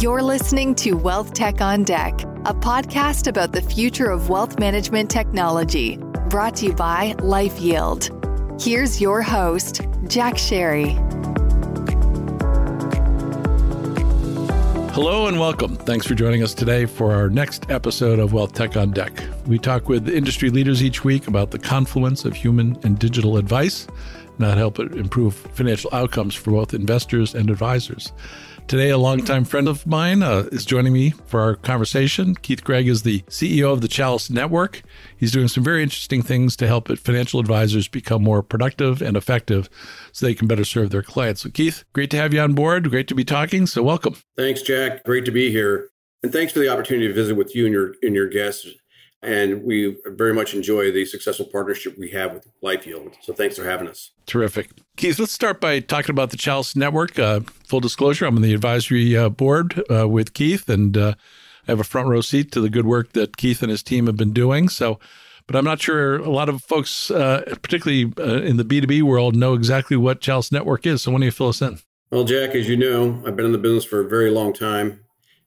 You're listening to Wealth Tech on Deck, a podcast about the future of wealth management technology, brought to you by LifeYield. Here's your host, Jack Sharry. Hello and welcome. Thanks for joining us today for our next episode of Wealth Tech on Deck. We talk with industry leaders each week about the confluence of human and digital advice, and that help improve financial outcomes for both investors and advisors. Today, a longtime friend of mine uh, is joining me for our conversation. Keith Gregg is the CEO of the Chalice Network. He's doing some very interesting things to help financial advisors become more productive and effective so they can better serve their clients. So, Keith, great to have you on board. Great to be talking. So, welcome. Thanks, Jack. Great to be here. And thanks for the opportunity to visit with you and your, and your guests. And we very much enjoy the successful partnership we have with LifeYield. So thanks for having us. Terrific. Keith, let's start by talking about the Chalice Network. Uh, full disclosure, I'm on the advisory uh, board uh, with Keith, and uh, I have a front row seat to the good work that Keith and his team have been doing. So, but I'm not sure a lot of folks, uh, particularly uh, in the B2B world, know exactly what Chalice Network is. So, why don't you fill us in? Well, Jack, as you know, I've been in the business for a very long time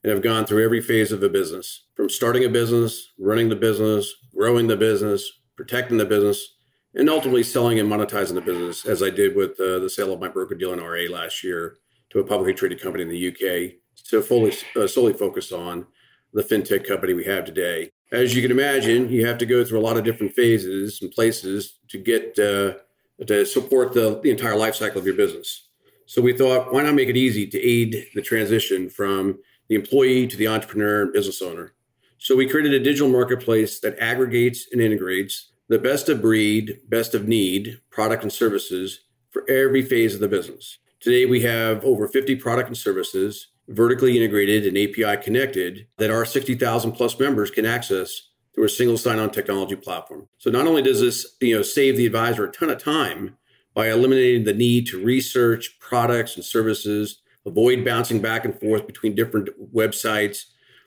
and have gone through every phase of a business from starting a business, running the business, growing the business, protecting the business, and ultimately selling and monetizing the business, as I did with uh, the sale of my broker dealer and RIA last year to a publicly traded company in the UK, so fully uh, solely focused on the fintech company we have today. As you can imagine, you have to go through a lot of different phases and places to get uh, to support the, the entire life cycle of your business. So we thought, why not make it easy to aid the transition from the employee to the entrepreneur and business owner. So we created a digital marketplace that aggregates and integrates the best of breed, best of need product and services for every phase of the business. Today we have over 50 product and services vertically integrated and API connected that our 60,000 plus members can access through a single sign-on technology platform. So not only does this, you know, save the advisor a ton of time by eliminating the need to research products and services avoid bouncing back and forth between different websites,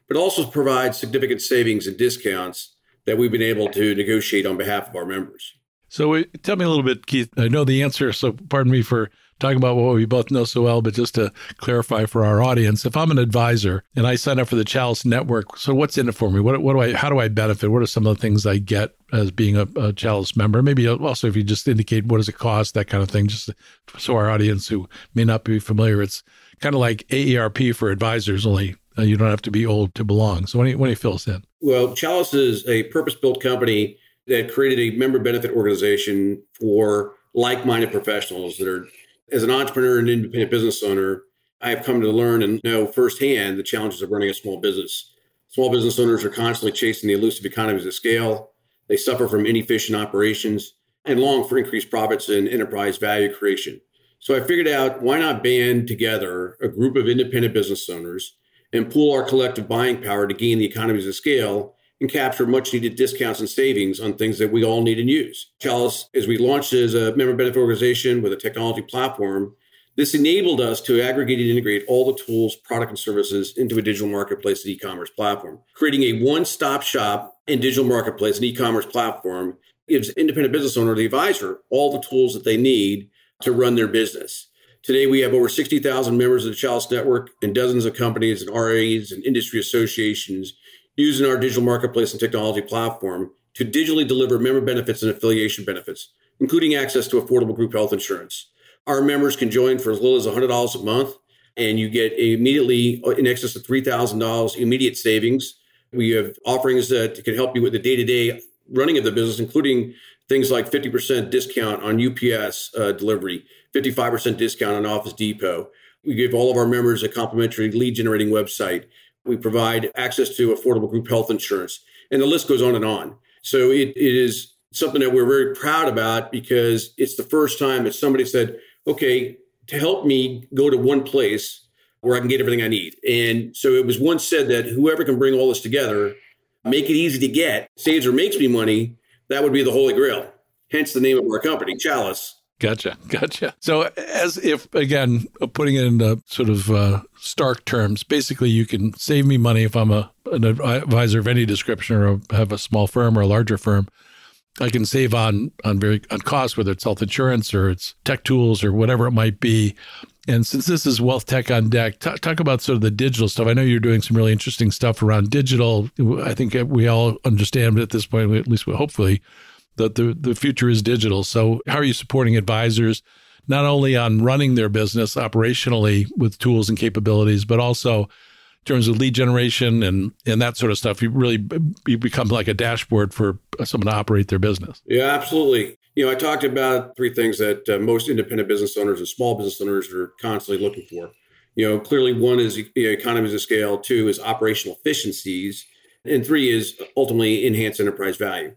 but also provide significant savings and discounts that we've been able to negotiate on behalf of our members. So, uh, tell me a little bit, Keith. I know the answer, so pardon me for talking about what we both know so well, but just to clarify for our audience, if I'm an advisor and I sign up for the Chalice Network, so what's in it for me? What, what do I? How do I benefit? What are some of the things I get as being a, a Chalice member? Maybe also if you just indicate what does it cost, that kind of thing, just so our audience who may not be familiar, it's kind of like AARP for advisors, only uh, you don't have to be old to belong. So when do you, you fill us in? Well, Chalice is a purpose-built company that created a member benefit organization for like-minded professionals that are, as an entrepreneur and independent business owner, I have come to learn and know firsthand the challenges of running a small business. Small business owners are constantly chasing the elusive economies of scale. They suffer from inefficient operations and long for increased profits and enterprise value creation. So I figured out why not band together a group of independent business owners and pool our collective buying power to gain the economies of scale and capture much needed discounts and savings on things that we all need and use. Chalice, as we launched as a member benefit organization with a technology platform, this enabled us to aggregate and integrate all the tools, product, and services into a digital marketplace and e-commerce platform. Creating a one-stop shop and digital marketplace and e-commerce platform gives independent business owner, the advisor, all the tools that they need to run their business. Today, we have over 60,000 members of the Chalice Network and dozens of companies and RIAs and industry associations using our digital marketplace and technology platform to digitally deliver member benefits and affiliation benefits, including access to affordable group health insurance. Our members can join for as little as $100 a month, and you get immediately in excess of $3,000 immediate savings. We have offerings that can help you with the day to day running of the business, including things like 50% discount on UPS uh, delivery, 55% discount on Office Depot. We give all of our members a complimentary lead generating website. We provide access to affordable group health insurance, and the list goes on and on. So it, it is something that we're very proud about because it's the first time that somebody said, okay, to help me go to one place where I can get everything I need. And so it was once said that whoever can bring all this together, make it easy to get, saves or makes me money, that would be the Holy Grail. Hence the name of our company, Chalice. Gotcha, gotcha. So, as if again, putting it in sort of uh, stark terms, basically, you can save me money if I'm a an advisor of any description or have a small firm or a larger firm. I can save on on very on costs, whether it's health insurance or it's tech tools or whatever it might be. And since this is wealth tech on deck, t- talk about sort of the digital stuff. I know you're doing some really interesting stuff around digital. I think we all understand at this point, at least hopefully, that the, the future is digital. So, how are you supporting advisors, not only on running their business operationally with tools and capabilities, but also in terms of lead generation and and that sort of stuff. You really you become like a dashboard for someone to operate their business. Yeah, absolutely. You know, I talked about three things that uh, most independent business owners and small business owners are constantly looking for. You know, clearly one is you know, economies of scale, two is operational efficiencies, and three is ultimately enhanced enterprise value.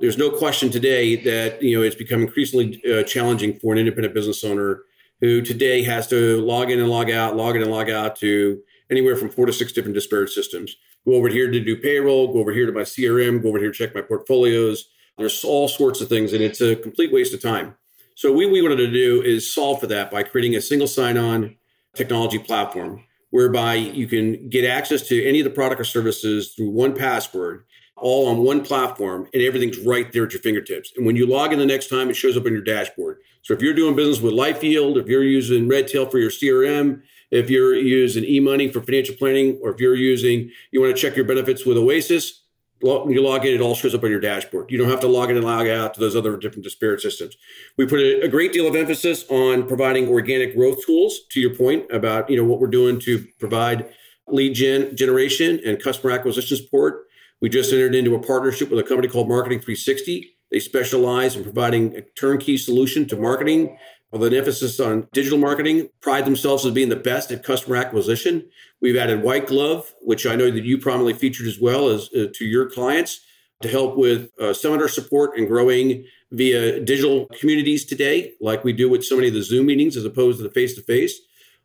There's no question today that you know it's become increasingly uh, challenging for an independent business owner who today has to log in and log out, log in and log out to anywhere from four to six different disparate systems. Go over here to do payroll, go over here to my CRM, go over here to check my portfolios. There's all sorts of things, and it's a complete waste of time. So, what we wanted to do is solve for that by creating a single sign on technology platform whereby you can get access to any of the product or services through one password all on one platform and everything's right there at your fingertips. And when you log in the next time, it shows up on your dashboard. So if you're doing business with LifeYield, if you're using Redtail for your CRM, if you're using eMoney for financial planning, or if you're using, you want to check your benefits with Oasis, when you log in, it all shows up on your dashboard. You don't have to log in and log out to those other different disparate systems. We put a, great deal of emphasis on providing organic growth tools. To your point about you know what we're doing to provide lead gen generation and customer acquisition support. We just entered into a partnership with a company called Marketing 360. They specialize in providing a turnkey solution to marketing with an emphasis on digital marketing, pride themselves as being the best at customer acquisition. We've added White Glove, which I know that you prominently featured as well as uh, to your clients to help with uh, seminar support and growing via digital communities today, like we do with so many of the Zoom meetings as opposed to the face to face.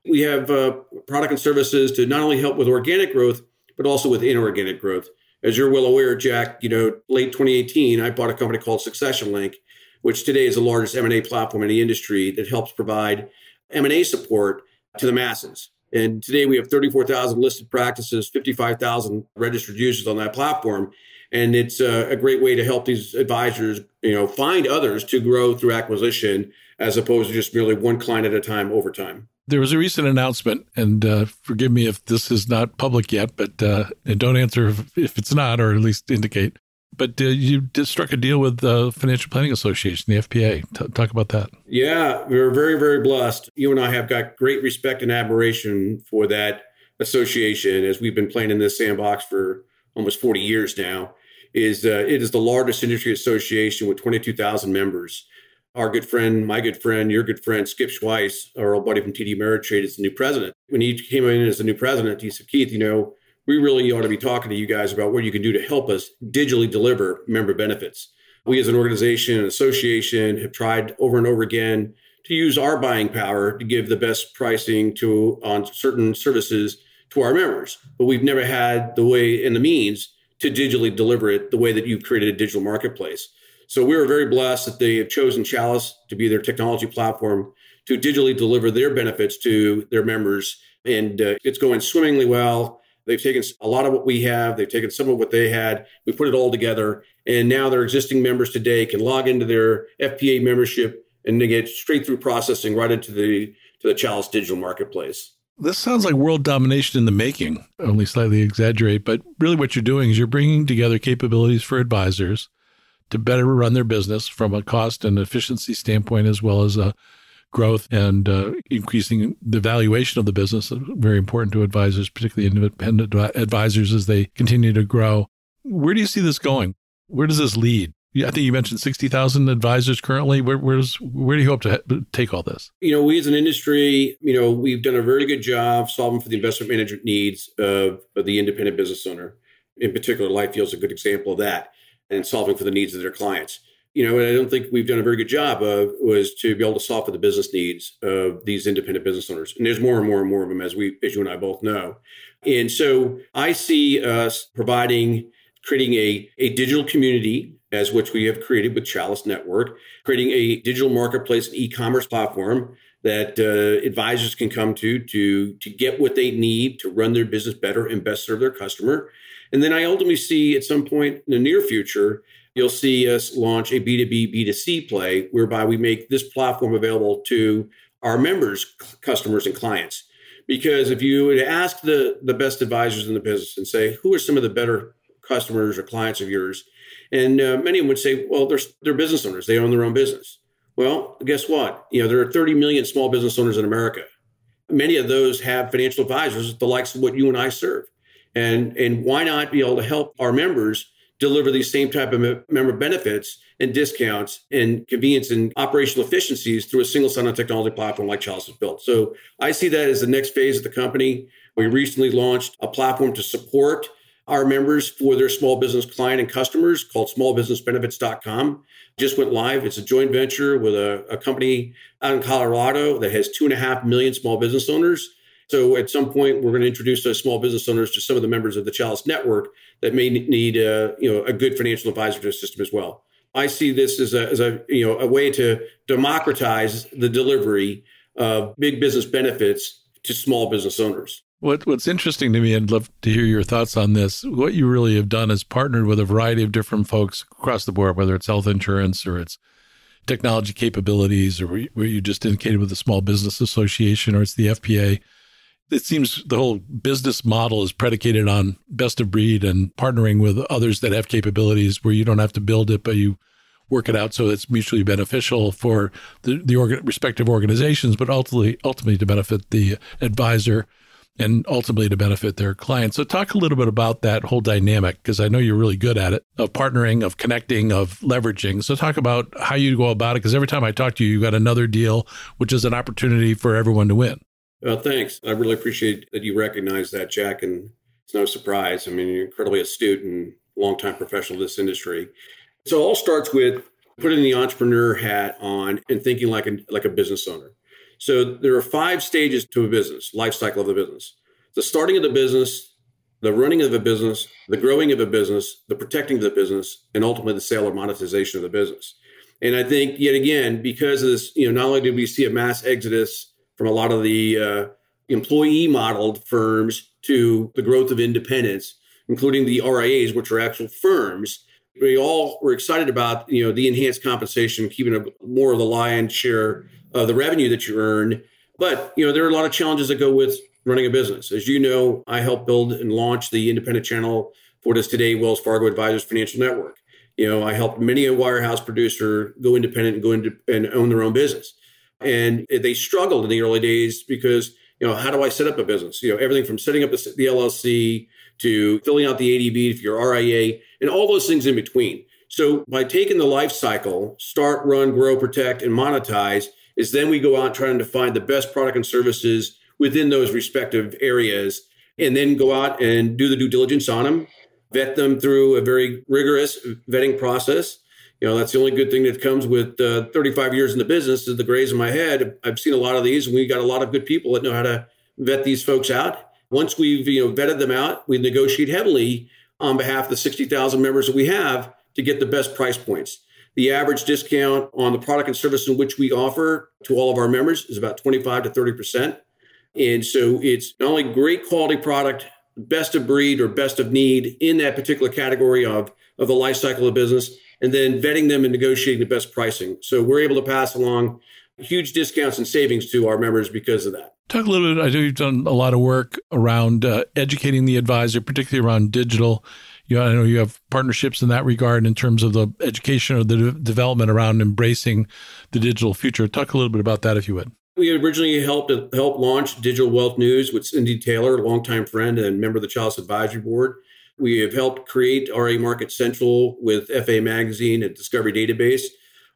We have uh, product and services to not only help with organic growth, but also with inorganic growth. As you're well aware, Jack, you know, late 2018, I bought a company called Succession Link which today is the largest M&A platform in the industry that helps provide M&A support to the masses. And today we have 34,000 listed practices, 55,000 registered users on that platform. And it's a, a, great way to help these advisors, you know, find others to grow through acquisition as opposed to just merely one client at a time over time. There was a recent announcement, and uh, forgive me if this is not public yet, but uh, don't answer if, if, it's not, or at least indicate but uh, you struck a deal with the Financial Planning Association, the FPA. T- talk about that. Yeah, we are very, very blessed. You and I have got great respect and admiration for that association as we've been playing in this sandbox for almost 40 years now. Is uh, it is the largest industry association with 22,000 members. Our good friend, my good friend, your good friend, Skip Schweiss, our old buddy from TD Ameritrade, is the new president. When he came in as the new president, he said, Keith, you know, we really ought to be talking to you guys about what you can do to help us digitally deliver member benefits. We as an organization and association have tried over and over again to use our buying power to give the best pricing to on certain services to our members. But we've never had the way and the means to digitally deliver it the way that you've created a digital marketplace. So we are very blessed that they have chosen Chalice to be their technology platform to digitally deliver their benefits to their members. And uh, it's going swimmingly well. They've taken a lot of what we have, they've taken some of what they had, we put it all together, and now their existing members today can log into their FPA membership and they get straight through processing right into the to the Chalice digital marketplace. This sounds like world domination in the making, only slightly exaggerate, but really what you're doing is you're bringing together capabilities for advisors to better run their business from a cost and efficiency standpoint as well as a growth and uh, increasing the valuation of the business. Very important to advisors, particularly independent advisors, as they continue to grow. Where do you see this going? Where does this lead? I think you mentioned 60,000 advisors currently. Where, where's, where do you hope to take all this? You know, we as an industry, you know, we've done a very good job solving for the investment management needs of, of the independent business owner. In particular, LifeYield is a good example of that and solving for the needs of their clients you know, and I don't think we've done a very good job of was to be able to solve for the business needs of these independent business owners. And there's more and more and more of them as we, as you and I both know. And so I see us providing, creating a, a digital community as which we have created with Chalice Network, creating a digital marketplace and e-commerce platform that uh, advisors can come to to to get what they need to run their business better and best serve their customer. And then I ultimately see at some point in the near future you'll see us launch a B2B, B2C play whereby we make this platform available to our members, customers, and clients. Because if you would ask the, the best advisors in the business and say, who are some of the better customers or clients of yours? And uh, many of them would say, well, they're, they're business owners. They own their own business. Well, guess what? You know, there are 30 million small business owners in America. Many of those have financial advisors, the likes of what you and I serve. And, and why not be able to help our members deliver these same type of member benefits and discounts and convenience and operational efficiencies through a single sign-on technology platform like Chalice has built. So I see that as the next phase of the company. We recently launched a platform to support our members for their small business client and customers called smallbusinessbenefits.com. Just went live. It's a joint venture with a, a company out in Colorado that has two and a half million small business owners. So at some point, we're going to introduce those small business owners to some of the members of the Chalice Network that may need uh, you know a good financial advisor to assist them as well. I see this as a, as a you know a way to democratize the delivery of big business benefits to small business owners. What, what's interesting to me, and I'd love to hear your thoughts on this. What you really have done is partnered with a variety of different folks across the board, whether it's health insurance or it's technology capabilities, or where you just indicated with the Small Business Association or it's the FPA. It seems the whole business model is predicated on best of breed and partnering with others that have capabilities where you don't have to build it, but you work it out so it's mutually beneficial for the, the orga- respective organizations, but ultimately ultimately to benefit the advisor and ultimately to benefit their clients. So talk a little bit about that whole dynamic because I know you're really good at it of partnering, of connecting, of leveraging. So talk about how you go about it because every time I talk to you, you got another deal, which is an opportunity for everyone to win. Well, thanks. I really appreciate that you recognize that, Jack. And it's no surprise. I mean, you're incredibly astute and longtime professional in this industry. So it all starts with putting the entrepreneur hat on and thinking like a, like a business owner. So there are five stages to a business, life cycle of the business. The starting of the business, the running of a business, the growing of a business, the protecting of the business, and ultimately the sale or monetization of the business. And I think yet again, because of this, you know, not only did we see a mass exodus from a lot of the uh, employee modeled firms to the growth of independents, including the RIAs, which are actual firms. We all were excited about, you know, the enhanced compensation, keeping a, more of the lion's share of the revenue that you earn. But, you know, there are a lot of challenges that go with running a business. As you know, I helped build and launch the independent channel for this today, Wells Fargo Advisors Financial Network. You know, I helped many a wirehouse producer go independent and go into and own their own business. And they struggled in the early days because, you know, how do I set up a business? You know, everything from setting up the, LLC to filling out the ADV for your RIA and all those things in between. So by taking the life cycle, start, run, grow, protect, and monetize, is then we go out trying to find the best product and services within those respective areas and then go out and do the due diligence on them, vet them through a very rigorous vetting process you know, that's the only good thing that comes with uh, 35 years in the business is the grays in my head. I've seen a lot of these, and we got a lot of good people that know how to vet these folks out. Once we've you know vetted them out, we negotiate heavily on behalf of the 60,000 members that we have to get the best price points. The average discount on the product and service in which we offer to all of our members is about 25 to 30 percent. And so it's not only great quality product, best of breed or best of need in that particular category of, of the life cycle of business, and then vetting them and negotiating the best pricing. So we're able to pass along huge discounts and savings to our members because of that. Talk a little bit. I know you've done a lot of work around uh, educating the advisor, particularly around digital. You know, I know you have partnerships in that regard in terms of the education or the de- development around embracing the digital future. Talk a little bit about that, if you would. We originally helped help launch Digital Wealth News with Cindy Taylor, a longtime friend and member of the Chalice Advisory Board. We have helped create RIA Market Central with FA Magazine and Discovery Database.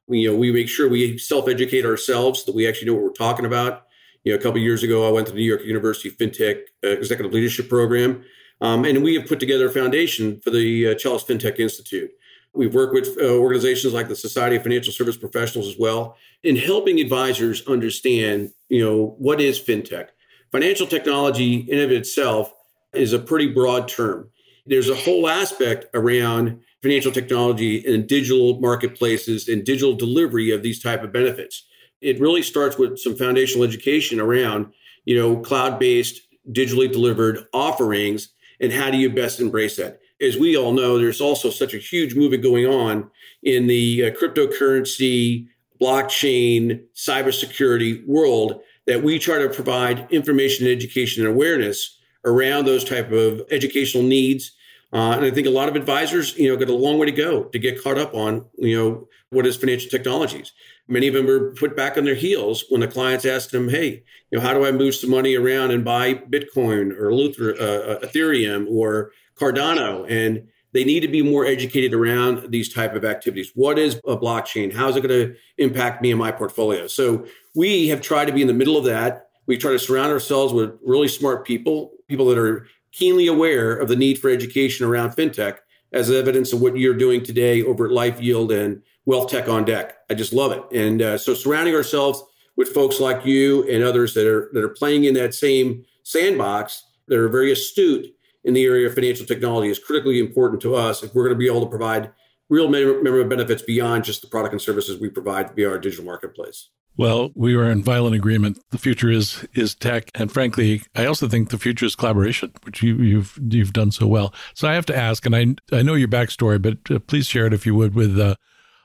We, you know, we make sure we self-educate ourselves that we actually know what we're talking about. You know, a couple years ago, I went to the New York University FinTech uh, Executive Leadership Program, um, and we have put together a foundation for the uh, Chalice FinTech Institute. We've worked with uh, organizations like the Society of Financial Service Professionals as well in helping advisors understand, you know, what is fintech. Financial technology in of itself is a pretty broad term there's a whole aspect around financial technology and digital marketplaces and digital delivery of these type of benefits. It really starts with some foundational education around, you know, cloud-based, digitally delivered offerings and how do you best embrace that? as we all know, there's also such a huge movement going on in the uh, cryptocurrency, blockchain, cybersecurity world that we try to provide information, education, and awareness around those type of educational needs. Uh, and I think a lot of advisors, you know, got a long way to go to get caught up on, you know, what is financial technologies. Many of them were put back on their heels when the clients asked them, "Hey, you know, how do I move some money around and buy Bitcoin or Luther, uh, uh Ethereum or Cardano?" And they need to be more educated around these type of activities. What is a blockchain? How is it going to impact me and my portfolio? So we have tried to be in the middle of that. We try to surround ourselves with really smart people, people that are keenly aware of the need for education around fintech, as evidence of what you're doing today over at LifeYield and Wealth Tech on Deck. I just love it. And uh, so surrounding ourselves with folks like you and others that are that are playing in that same sandbox that are very astute in the area of financial technology is critically important to us if we're going to be able to provide real member benefits beyond just the product and services we provide via our digital marketplace. Well, we are in violent agreement. The future is is tech, and frankly, I also think the future is collaboration, which you, you've you've done so well. So I have to ask, and I I know your backstory, but uh, please share it if you would with uh,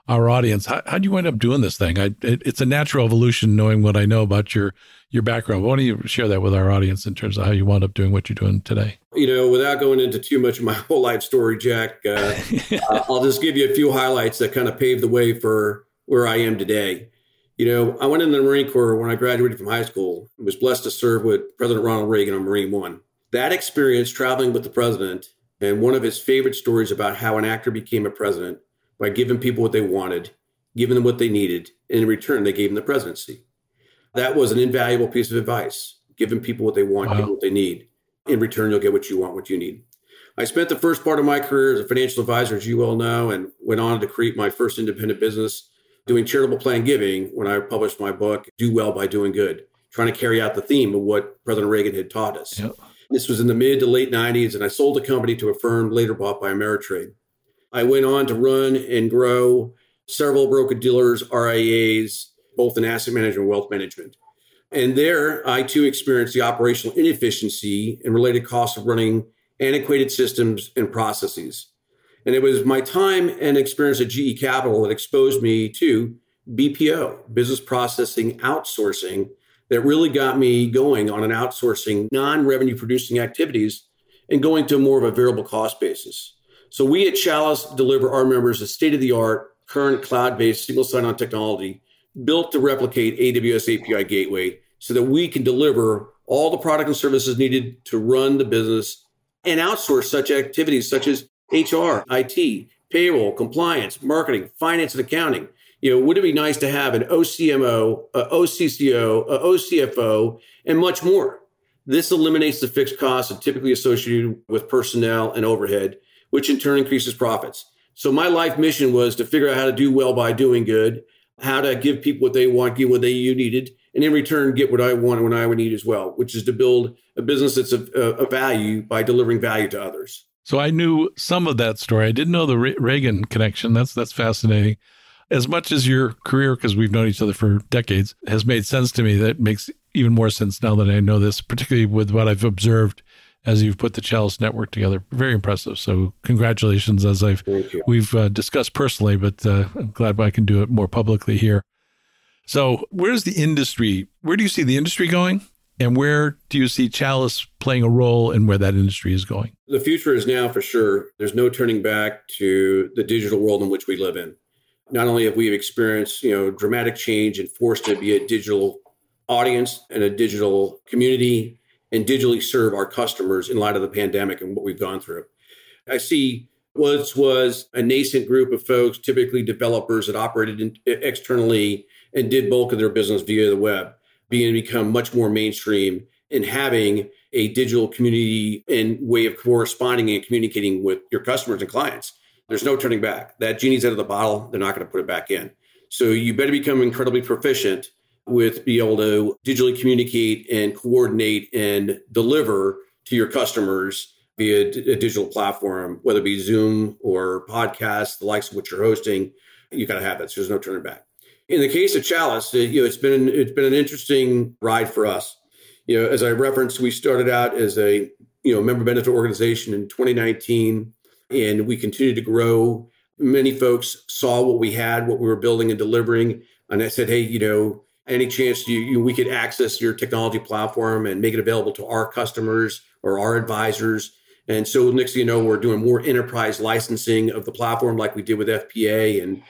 our audience. How how do you end up doing this thing? I, it, it's a natural evolution, knowing what I know about your your background. Why don't you share that with our audience in terms of how you wound up doing what you're doing today? You know, without going into too much of my whole life story, Jack, uh, I'll just give you a few highlights that kind of paved the way for where I am today. You know, I went in the Marine Corps when I graduated from high school. I was blessed to serve with President Ronald Reagan on Marine One. That experience traveling with the president and one of his favorite stories about how an actor became a president by giving people what they wanted, giving them what they needed, and in return, they gave him the presidency. That was an invaluable piece of advice. Giving people what they want, wow. what they need. In return, you'll get what you want, what you need. I spent the first part of my career as a financial advisor, as you all know, and went on to create my first independent business doing charitable plan giving when I published my book, Do Well by Doing Good, trying to carry out the theme of what President Reagan had taught us. Yep. This was in the mid to late 90s, and I sold the company to a firm later bought by Ameritrade. I went on to run and grow several broker dealers, RIAs, both in asset management and wealth management. And there, I too experienced the operational inefficiency and related costs of running antiquated systems and processes. And it was my time and experience at GE Capital that exposed me to BPO, business processing outsourcing, that really got me going on an outsourcing non revenue producing activities and going to more of a variable cost basis. So we at Chalice deliver our members a state of the art, current cloud based single sign on technology built to replicate AWS API Gateway so that we can deliver all the product and services needed to run the business and outsource such activities such as HR, IT, payroll, compliance, marketing, finance, and accounting. You know, would it be nice to have an OCMO, a OCCO, a OCFO, and much more? This eliminates the fixed costs typically associated with personnel and overhead, which in turn increases profits. So my life mission was to figure out how to do well by doing good, how to give people what they want, give what they you needed, and in return get what I want what I would need as well, which is to build a business that's of, uh, of value by delivering value to others. So I knew some of that story. I didn't know the Reagan connection. That's that's fascinating. As much as your career, because we've known each other for decades, has made sense to me, that makes even more sense now that I know this, particularly with what I've observed as you've put the Chalice Network together. Very impressive. So congratulations, as I've we've uh, discussed personally, but uh, I'm glad I can do it more publicly here. So where's the industry? Where do you see the industry going? And where do you see Chalice playing a role in where that industry is going? The future is now for sure. There's no turning back to the digital world in which we live in. Not only have we experienced, you know, dramatic change and forced to be a digital audience and a digital community and digitally serve our customers in light of the pandemic and what we've gone through. I see what was a nascent group of folks, typically developers that operated in, externally and did bulk of their business via the web being to become much more mainstream in having a digital community and way of corresponding and communicating with your customers and clients. There's no turning back. That genie's out of the bottle. They're not going to put it back in. So you better become incredibly proficient with be able to digitally communicate and coordinate and deliver to your customers via a digital platform, whether it be Zoom or podcasts, the likes of what you're hosting. You got to have it. So there's no turning back. In the case of Chalice, you know, it's been it's been an interesting ride for us. You know, as I referenced, we started out as a you know member benefit organization in 2019. and we continued to grow. Many folks saw what we had, what we were building and delivering, and I said, "Hey, you know, any chance you, you, we could access your technology platform and make it available to our customers or our advisors?" And so next thing you know, we're doing more enterprise licensing of the platform, like we did with FPA and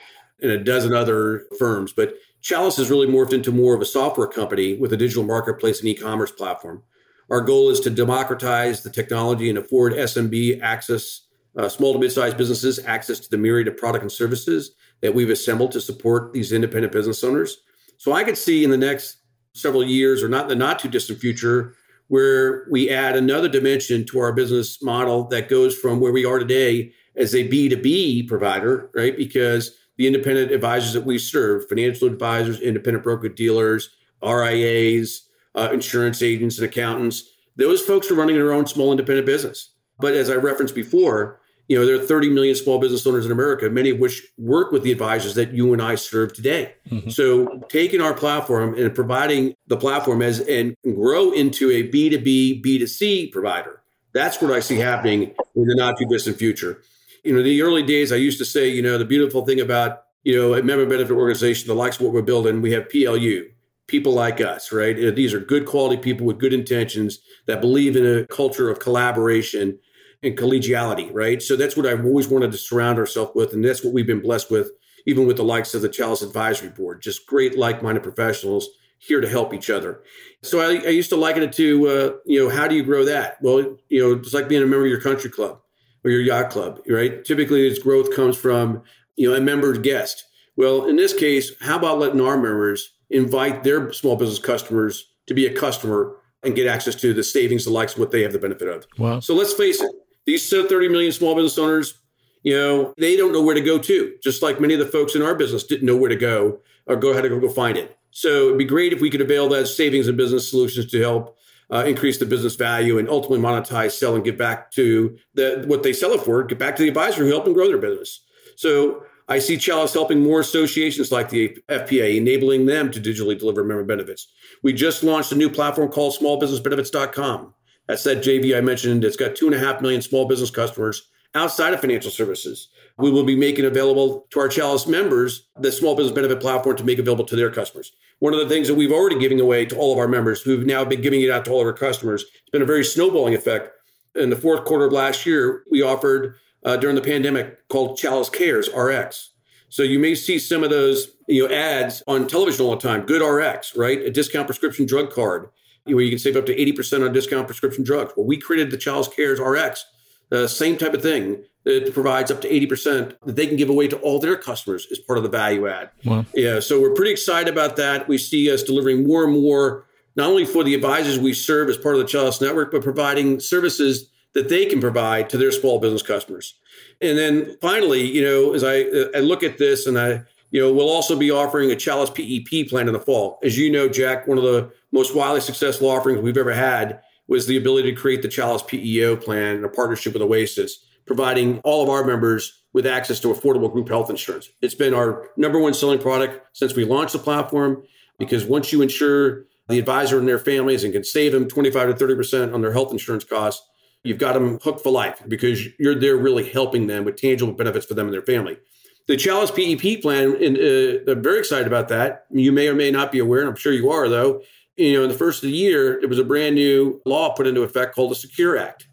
and a dozen other firms. But Chalice has really morphed into more of a software company with a digital marketplace and e-commerce platform. Our goal is to democratize the technology and afford SMB access, uh, small to mid-sized businesses access to the myriad of product and services that we've assembled to support these independent business owners. So I could see in the next several years, or not in the not too distant future, where we add another dimension to our business model that goes from where we are today as a B2B provider, right? Because the independent advisors that we serve, financial advisors, independent broker dealers, RIAs, uh, insurance agents, and accountants, those folks are running their own small independent business. But as I referenced before, you know, there are 30 million small business owners in America, many of which work with the advisors that you and I serve today. Mm-hmm. So taking our platform and providing the platform as and grow into a B2B, B2C provider. That's what I see happening in the not too distant future. You know, the early days, I used to say, you know, the beautiful thing about, you know, a member benefit organization, the likes of what we're building, we have PLU, people like us, right? These are good quality people with good intentions that believe in a culture of collaboration and collegiality, right? So that's what I've always wanted to surround ourselves with. And that's what we've been blessed with, even with the likes of the Chalice Advisory Board, just great like minded professionals here to help each other. So I, I used to liken it to, uh, you know, how do you grow that? Well, you know, it's like being a member of your country club or your yacht club, right? Typically, its growth comes from you know a member guest. Well, in this case, how about letting our members invite their small business customers to be a customer and get access to the savings, the likes of what they have the benefit of. Wow. So let's face it, these 30 million small business owners, you know, they don't know where to go to, just like many of the folks in our business didn't know where to go or go how to go find it. So it'd be great if we could avail that savings and business solutions to help uh, increase the business value and ultimately monetize, sell, and give back to the, what they sell it for, get back to the advisor who helped them grow their business. So I see Chalice helping more associations like the FPA, enabling them to digitally deliver member benefits. We just launched a new platform called smallbusinessbenefits.com. That's that JV I mentioned. It's got two and a half million small business customers outside of financial services. We will be making available to our Chalice members the small business benefit platform to make available to their customers. One of the things that we've already giving away to all of our members, who've now been giving it out to all of our customers, it's been a very snowballing effect. In the fourth quarter of last year, we offered uh, during the pandemic called Chalice Cares RX. So you may see some of those you know ads on television all the time. Good RX, right? A discount prescription drug card where you can save up to 80% on discount prescription drugs. Well, we created the Chalice Cares RX, the same type of thing. Uh, it provides up to 80% that they can give away to all their customers as part of the value add. Wow. Yeah. So we're pretty excited about that. We see us delivering more and more, not only for the advisors we serve as part of the Chalice Network, but providing services that they can provide to their small business customers. And then finally, you know, as I, uh, I look at this and I, you know, we'll also be offering a Chalice PEP plan in the fall. As you know, Jack, one of the most widely successful offerings we've ever had was the ability to create the Chalice PEO plan in a partnership with Oasis, providing all of our members with access to affordable group health insurance. It's been our number one selling product since we launched the platform because once you insure the advisor and their families and can save them 25 to 30% on their health insurance costs, you've got them hooked for life because you're there really helping them with tangible benefits for them and their family. The Chalice PEP plan, and uh, I'm very excited about that. You may or may not be aware, and I'm sure you are, though. You know, in the first of the year, it was a brand new law put into effect called the Secure Act.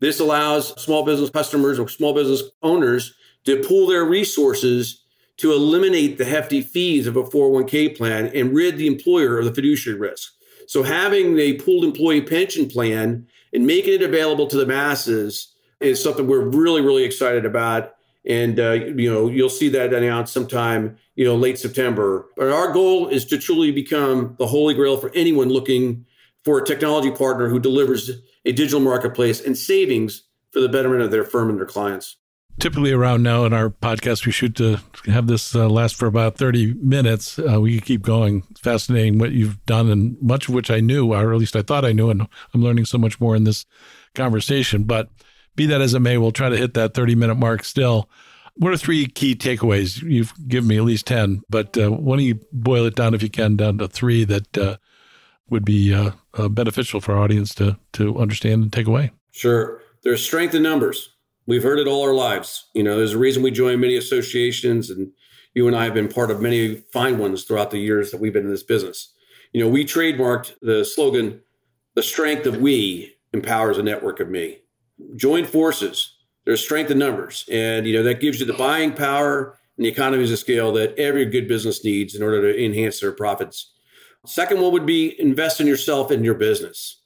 This allows small business customers or small business owners to pool their resources to eliminate the hefty fees of a 401k plan and rid the employer of the fiduciary risk. So having a pooled employee pension plan and making it available to the masses is something we're really, really excited about. And uh, you know, you'll see that announced sometime, you know, late September. But our goal is to truly become the holy grail for anyone looking for a technology partner who delivers a digital marketplace and savings for the betterment of their firm and their clients. Typically, around now in our podcast, we shoot to have this uh, last for about 30 minutes. Uh, we keep going. Fascinating what you've done, and much of which I knew, or at least I thought I knew, and I'm learning so much more in this conversation. But be that as it may, we'll try to hit that 30 minute mark still. What are three key takeaways? You've given me at least 10, but uh, why don't you boil it down, if you can, down to three that uh, would be uh, uh beneficial for our audience to, to understand and take away? Sure. There's strength in numbers. We've heard it all our lives. You know, there's a reason we join many associations, and you and I have been part of many fine ones throughout the years that we've been in this business. You know, we trademarked the slogan, the strength of we empowers a network of me. Join forces. There's strength in numbers. And, you know, that gives you the buying power and the economies of scale that every good business needs in order to enhance their profits. Second one would be invest in yourself and your business.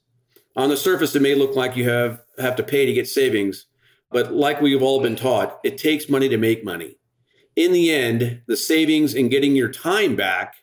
On the surface, it may look like you have, have to pay to get savings, but like we've all been taught, it takes money to make money. In the end, the savings and getting your time back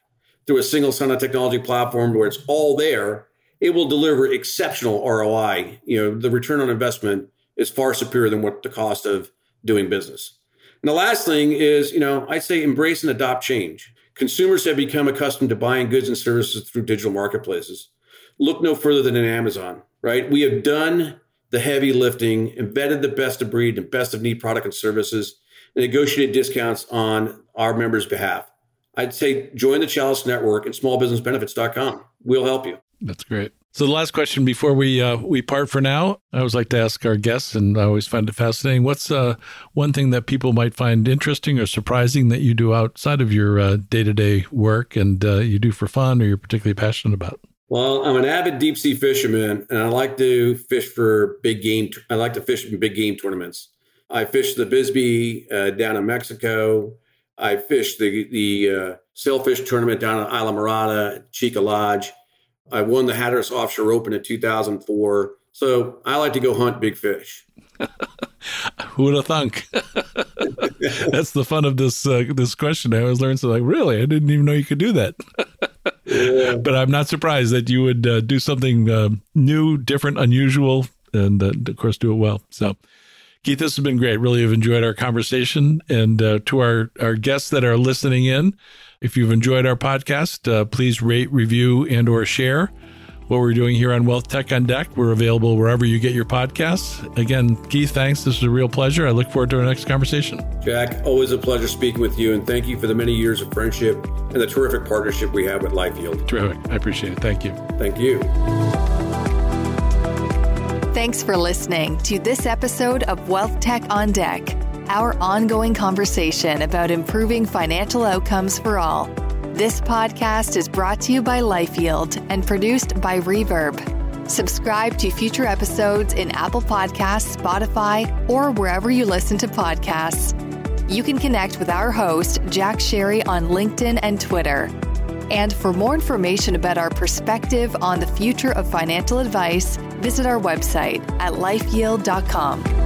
through a single sign-on technology platform where it's all there, it will deliver exceptional ROI. You know, the return on investment is far superior than what the cost of doing business. And the last thing is, you know, I'd say embrace and adopt change. Consumers have become accustomed to buying goods and services through digital marketplaces. Look no further than Amazon, right? We have done the heavy lifting, embedded the best of breed and best of need product and services, and negotiated discounts on our members' behalf. I'd say join the Chalice Network and smallbusinessbenefits.com. We'll help you. That's great. So the last question before we uh, we part for now, I always like to ask our guests, and I always find it fascinating. What's uh, one thing that people might find interesting or surprising that you do outside of your day to day work, and uh, you do for fun, or you're particularly passionate about? Well, I'm an avid deep sea fisherman, and I like to fish for big game. I like to fish in big game tournaments. I fished the Bisbee uh, down in Mexico. I fished the the uh, sailfish tournament down at Isla Morada, Cheeca Lodge. I won the Hatteras Offshore Open in 2004. So I like to go hunt big fish. Who would have thunk? That's the fun of this uh, this question. I always learn something like, really, I didn't even know you could do that. yeah. But I'm not surprised that you would uh, do something uh, new, different, unusual, and uh, of course do it well. So, Keith, this has been great. Really have enjoyed our conversation. And uh, to our our guests that are listening in, if you've enjoyed our podcast, uh, please rate, review, and or share what we're doing here on Wealth Tech on Deck. We're available wherever you get your podcasts. Again, Keith, thanks. This was a real pleasure. I look forward to our next conversation. Jack, always a pleasure speaking with you, and thank you for the many years of friendship and the terrific partnership we have with LifeYield. Terrific. I appreciate it. Thank you. Thank you. Thanks for listening to this episode of Wealth Tech on Deck our ongoing conversation about improving financial outcomes for all. This podcast is brought to you by LifeYield and produced by Reverb. Subscribe to future episodes in Apple Podcasts, Spotify, or wherever you listen to podcasts. You can connect with our host, Jack Sharry, on LinkedIn and Twitter. And for more information about our perspective on the future of financial advice, visit our website at lifeyield.com.